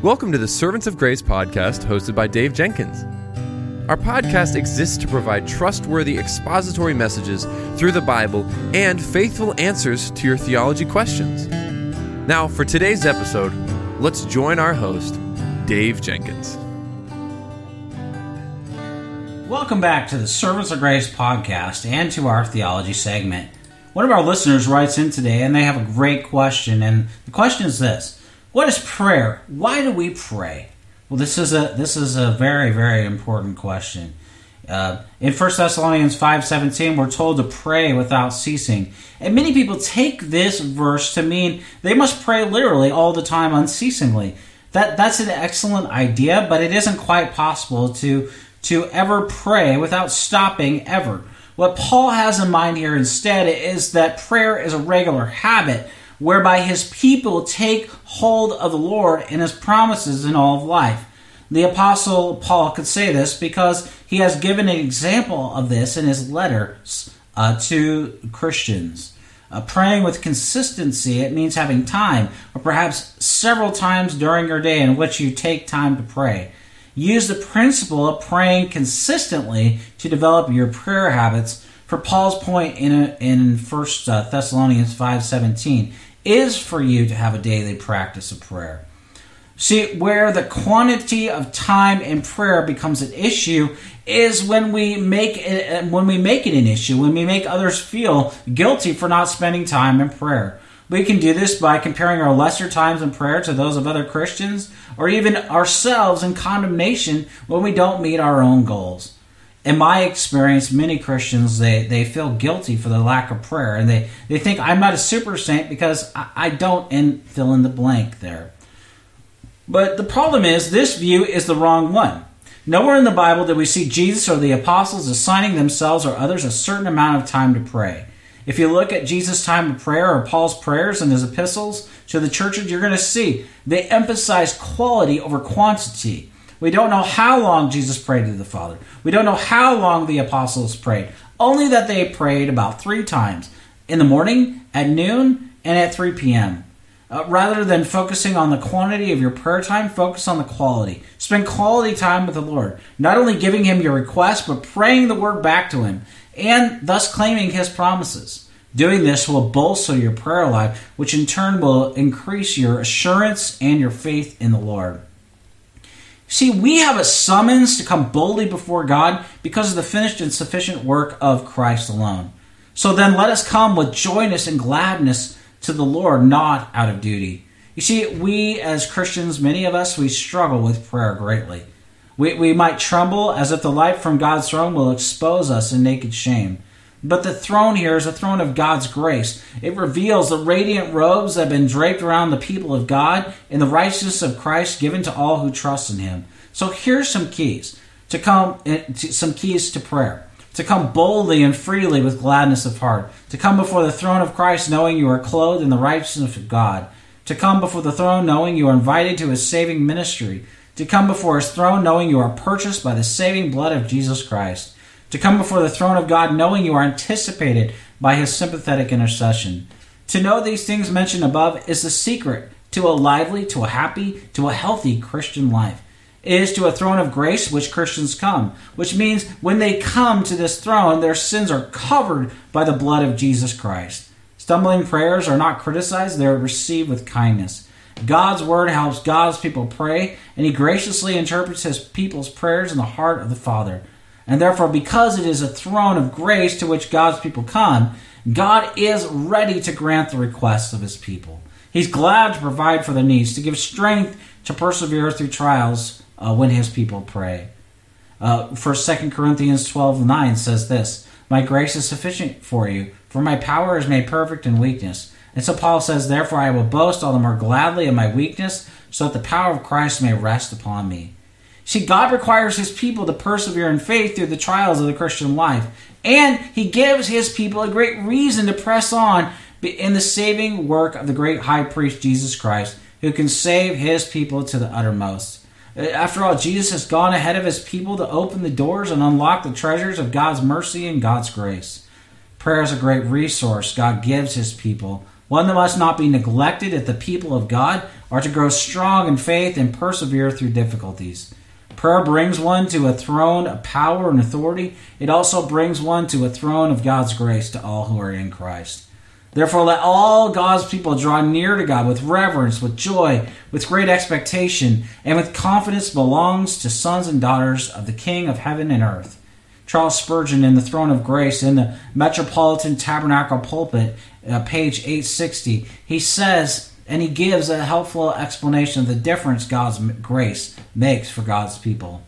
Welcome to the Servants of Grace podcast hosted by Dave Jenkins. Our podcast exists to provide trustworthy expository messages through the Bible and faithful answers to your theology questions. Now, for today's episode, let's join our host, Dave Jenkins. Welcome back to the Servants of Grace podcast and to our theology segment. One of our listeners writes in today and they have a great question, and the question is this what is prayer? Why do we pray? Well, this is a this is a very very important question. Uh, in 1 Thessalonians 5:17, we're told to pray without ceasing. And many people take this verse to mean they must pray literally all the time unceasingly. That that's an excellent idea, but it isn't quite possible to to ever pray without stopping ever. What Paul has in mind here instead is that prayer is a regular habit whereby his people take hold of the Lord and his promises in all of life. The Apostle Paul could say this because he has given an example of this in his letters uh, to Christians. Uh, praying with consistency, it means having time, or perhaps several times during your day in which you take time to pray. Use the principle of praying consistently to develop your prayer habits. For Paul's point in in First uh, Thessalonians five seventeen, is for you to have a daily practice of prayer. See, where the quantity of time in prayer becomes an issue is when we make it, uh, when we make it an issue, when we make others feel guilty for not spending time in prayer. We can do this by comparing our lesser times in prayer to those of other Christians, or even ourselves in condemnation when we don't meet our own goals in my experience, many Christians they, they feel guilty for the lack of prayer, and they, they think I'm not a super saint because I, I don't and fill in the blank there. But the problem is this view is the wrong one. Nowhere in the Bible do we see Jesus or the apostles assigning themselves or others a certain amount of time to pray. If you look at Jesus' time of prayer or Paul's prayers and his epistles to the churches, you're going to see they emphasize quality over quantity. We don't know how long Jesus prayed to the Father. We don't know how long the apostles prayed. Only that they prayed about three times in the morning, at noon, and at 3 p.m. Uh, rather than focusing on the quantity of your prayer time, focus on the quality. Spend quality time with the Lord, not only giving Him your request, but praying the word back to Him, and thus claiming His promises. Doing this will bolster your prayer life, which in turn will increase your assurance and your faith in the Lord. See, we have a summons to come boldly before God because of the finished and sufficient work of Christ alone. So then let us come with joyness and gladness to the Lord, not out of duty. You see, we as Christians, many of us, we struggle with prayer greatly. We, we might tremble as if the light from God's throne will expose us in naked shame. But the throne here is a throne of God's grace. It reveals the radiant robes that have been draped around the people of God in the righteousness of Christ given to all who trust in him. So here's some keys to come eh, some keys to prayer. To come boldly and freely with gladness of heart. To come before the throne of Christ knowing you are clothed in the righteousness of God. To come before the throne knowing you are invited to his saving ministry. To come before his throne knowing you are purchased by the saving blood of Jesus Christ to come before the throne of God knowing you are anticipated by his sympathetic intercession. To know these things mentioned above is the secret to a lively, to a happy, to a healthy Christian life. It is to a throne of grace which Christians come, which means when they come to this throne, their sins are covered by the blood of Jesus Christ. Stumbling prayers are not criticized, they are received with kindness. God's word helps God's people pray, and he graciously interprets his people's prayers in the heart of the Father. And therefore, because it is a throne of grace to which God's people come, God is ready to grant the requests of his people. He's glad to provide for their needs, to give strength to persevere through trials uh, when his people pray. Uh, for 2 Corinthians 12 9 says this My grace is sufficient for you, for my power is made perfect in weakness. And so Paul says, Therefore I will boast all the more gladly of my weakness, so that the power of Christ may rest upon me. See, God requires his people to persevere in faith through the trials of the Christian life. And he gives his people a great reason to press on in the saving work of the great high priest Jesus Christ, who can save his people to the uttermost. Uh, after all, Jesus has gone ahead of his people to open the doors and unlock the treasures of God's mercy and God's grace. Prayer is a great resource God gives his people one that must not be neglected if the people of God are to grow strong in faith and persevere through difficulties. Prayer brings one to a throne of power and authority. It also brings one to a throne of God's grace to all who are in Christ. Therefore, let all God's people draw near to God with reverence, with joy, with great expectation, and with confidence belongs to sons and daughters of the King of heaven and earth. Charles Spurgeon in the Throne of Grace in the Metropolitan Tabernacle pulpit, uh, page 860, he says, and he gives a helpful explanation of the difference God's grace makes for God's people.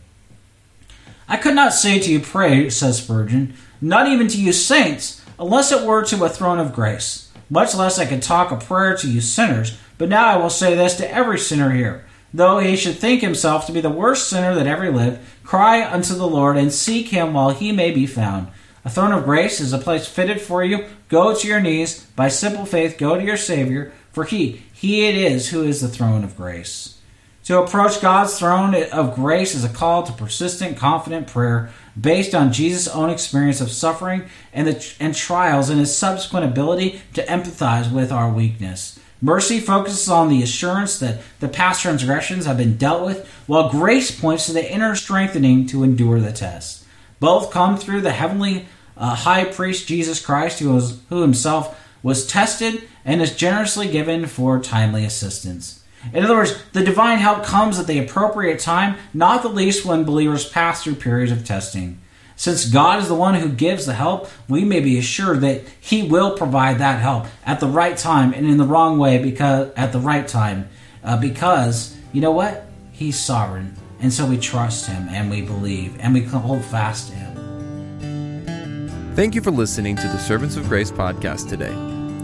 I could not say to you, pray, says Spurgeon, not even to you saints, unless it were to a throne of grace. Much less I could talk a prayer to you sinners, but now I will say this to every sinner here. Though he should think himself to be the worst sinner that ever lived, cry unto the Lord and seek him while he may be found. A throne of grace is a place fitted for you. Go to your knees. By simple faith, go to your Savior, for he, he it is who is the throne of grace. To approach God's throne of grace is a call to persistent, confident prayer based on Jesus' own experience of suffering and, the, and trials and his subsequent ability to empathize with our weakness. Mercy focuses on the assurance that the past transgressions have been dealt with, while grace points to the inner strengthening to endure the test. Both come through the heavenly uh, high priest Jesus Christ, who, was, who himself was tested and is generously given for timely assistance. In other words, the divine help comes at the appropriate time, not the least when believers pass through periods of testing. Since God is the one who gives the help, we may be assured that He will provide that help at the right time and in the wrong way because at the right time, uh, because you know what? He's sovereign, and so we trust Him and we believe and we hold fast to Him. Thank you for listening to the Servants of Grace podcast today.